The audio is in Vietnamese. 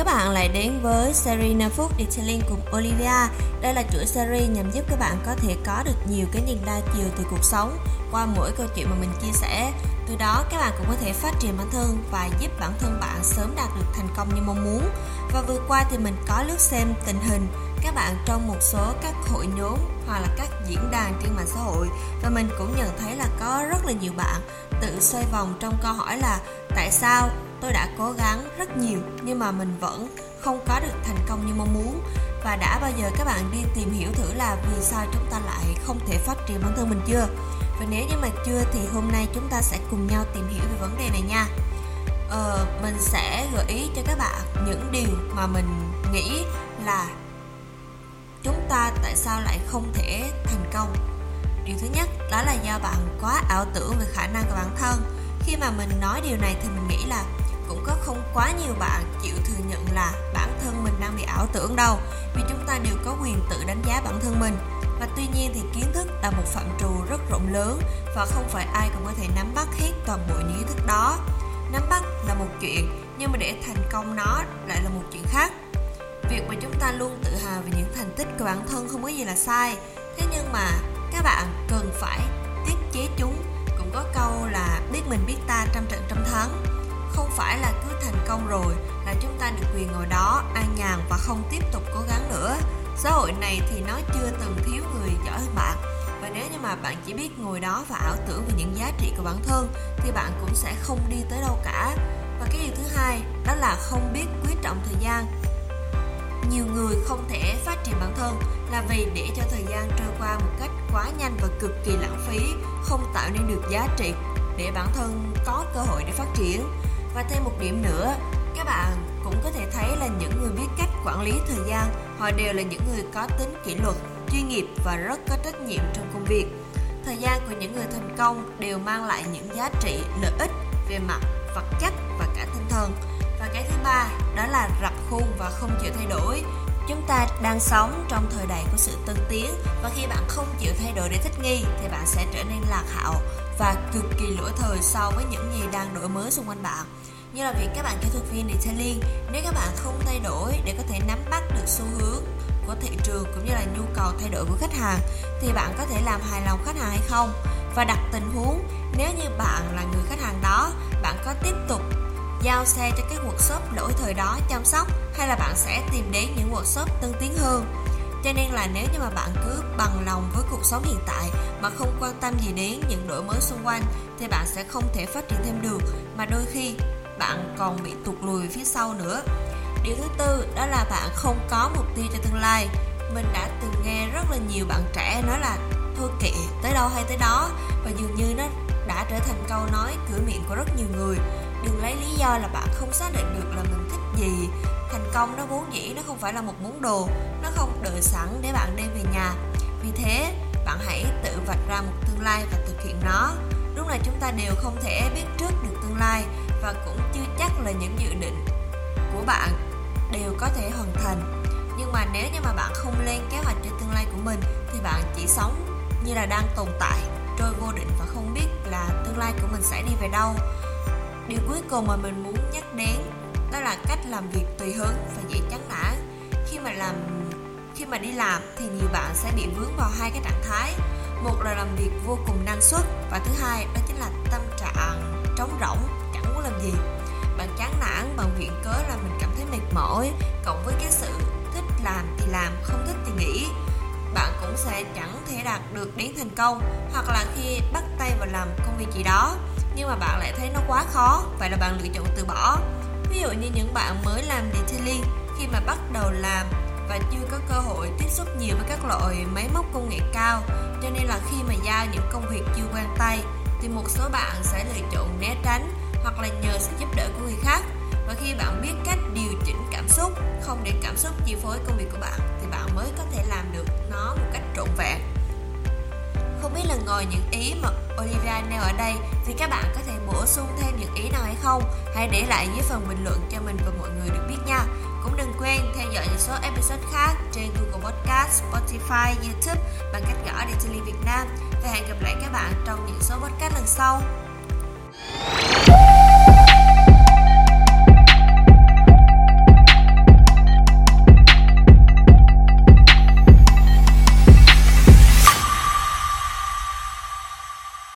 các bạn lại đến với series 5 phút Detailing cùng Olivia. Đây là chuỗi series nhằm giúp các bạn có thể có được nhiều cái nhìn đa chiều từ cuộc sống qua mỗi câu chuyện mà mình chia sẻ. Từ đó, các bạn cũng có thể phát triển bản thân và giúp bản thân bạn sớm đạt được thành công như mong muốn. Và vừa qua thì mình có lướt xem tình hình các bạn trong một số các hội nhóm hoặc là các diễn đàn trên mạng xã hội. Và mình cũng nhận thấy là có rất là nhiều bạn tự xoay vòng trong câu hỏi là tại sao tôi đã cố gắng rất nhiều nhưng mà mình vẫn không có được thành công như mong muốn? Và đã bao giờ các bạn đi tìm hiểu thử là vì sao chúng ta lại không thể phát triển bản thân mình chưa? Và nếu như mà chưa thì hôm nay chúng ta sẽ cùng nhau tìm hiểu về vấn đề này nha. Ờ, mình sẽ gợi ý cho các bạn những điều mà mình nghĩ là chúng ta tại sao lại không thể thành công? Điều thứ nhất, đó là do bạn quá ảo tưởng về khả năng của bản thân. Khi mà mình nói điều này thì mình nghĩ là cũng có không quá nhiều bạn chịu thừa nhận là bản thân mình đang bị ảo tưởng đâu, vì chúng ta đều có quyền tự đánh giá bản thân mình. Và tuy nhiên thì kiến thức là một phạm trù rất rộng lớn và không phải ai cũng có thể nắm bắt hết toàn bộ những kiến thức đó. Nắm bắt là một chuyện, nhưng mà để thành công nó lại là một chuyện khác việc mà chúng ta luôn tự hào về những thành tích của bản thân không có gì là sai. Thế nhưng mà các bạn cần phải tiết chế chúng, cũng có câu là biết mình biết ta trăm trận trăm thắng. Không phải là cứ thành công rồi là chúng ta được quyền ngồi đó an nhàn và không tiếp tục cố gắng nữa. Xã hội này thì nó chưa từng thiếu người giỏi hơn bạn. Và nếu như mà bạn chỉ biết ngồi đó và ảo tưởng về những giá trị của bản thân, thì bạn cũng sẽ không đi tới đâu cả. Và cái điều thứ hai, đó là không biết quý trọng thời gian nhiều người không thể phát triển bản thân là vì để cho thời gian trôi qua một cách quá nhanh và cực kỳ lãng phí, không tạo nên được giá trị để bản thân có cơ hội để phát triển. Và thêm một điểm nữa, các bạn cũng có thể thấy là những người biết cách quản lý thời gian, họ đều là những người có tính kỷ luật, chuyên nghiệp và rất có trách nhiệm trong công việc. Thời gian của những người thành công đều mang lại những giá trị, lợi ích về mặt vật chất và cả tinh thần và cái thứ ba, đó là rập khuôn và không chịu thay đổi. Chúng ta đang sống trong thời đại của sự tân tiến, và khi bạn không chịu thay đổi để thích nghi, thì bạn sẽ trở nên lạc hậu và cực kỳ lỗi thời so với những gì đang đổi mới xung quanh bạn. Như là việc các bạn kỹ thuật viên detailing nếu các bạn không thay đổi để có thể nắm bắt được xu hướng của thị trường cũng như là nhu cầu thay đổi của khách hàng, thì bạn có thể làm hài lòng khách hàng hay không? Và đặt tình huống, nếu như bạn là người khách hàng đó, bạn có tiếp tục giao xe cho các workshop lỗi thời đó chăm sóc hay là bạn sẽ tìm đến những workshop tân tiến hơn. Cho nên là nếu như mà bạn cứ bằng lòng với cuộc sống hiện tại mà không quan tâm gì đến những đổi mới xung quanh thì bạn sẽ không thể phát triển thêm được, mà đôi khi bạn còn bị tụt lùi phía sau nữa. Điều thứ tư đó là bạn không có mục tiêu cho tương lai. Mình đã từng nghe rất là nhiều bạn trẻ nói là thôi kệ, tới đâu hay tới đó. Và dường như nó đã trở thành câu nói cửa miệng của rất nhiều người đừng lấy lý do là bạn không xác định được là mình thích gì. Thành công nó vốn dĩ nó không phải là một món đồ, nó không đợi sẵn để bạn đem về nhà. Vì thế, bạn hãy tự vạch ra một tương lai và thực hiện nó. Lúc này chúng ta đều không thể biết trước được tương lai và cũng chưa chắc là những dự định của bạn đều có thể hoàn thành. Nhưng mà nếu như mà bạn không lên kế hoạch cho tương lai của mình, thì bạn chỉ sống như là đang tồn tại, trôi vô định và không biết là tương lai của mình sẽ đi về đâu điều cuối cùng mà mình muốn nhắc đến đó là cách làm việc tùy hứng và dễ chán nản. Khi mà làm, khi mà đi làm thì nhiều bạn sẽ bị vướng vào hai cái trạng thái. Một là làm việc vô cùng năng suất và thứ hai đó chính là tâm trạng trống rỗng, chẳng muốn làm gì. Bạn chán nản bằng viện cớ là mình cảm thấy mệt mỏi, cộng với cái sự thích làm thì làm, không thích thì nghỉ. Bạn cũng sẽ chẳng thể đạt được đến thành công hoặc là khi bắt tay vào làm công việc gì đó nhưng mà bạn lại thấy nó quá khó, vậy là bạn lựa chọn từ bỏ. Ví dụ như những bạn mới làm detailing khi mà bắt đầu làm và chưa có cơ hội tiếp xúc nhiều với các loại máy móc công nghệ cao, cho nên là khi mà giao những công việc chưa quen tay, thì một số bạn sẽ lựa chọn né tránh hoặc là nhờ sự giúp đỡ của người khác. Và khi bạn biết cách điều chỉnh cảm xúc, không để cảm xúc chi phối công việc của bạn, thì bạn mới có thể làm được nó một cách trọn vẹn không biết là ngồi những ý mà Olivia nêu ở đây thì các bạn có thể bổ sung thêm những ý nào hay không? Hãy để lại dưới phần bình luận cho mình và mọi người được biết nha. Cũng đừng quên theo dõi những số episode khác trên Google Podcast, Spotify, YouTube bằng cách gõ Daily Việt Nam. Và hẹn gặp lại các bạn trong những số podcast lần sau.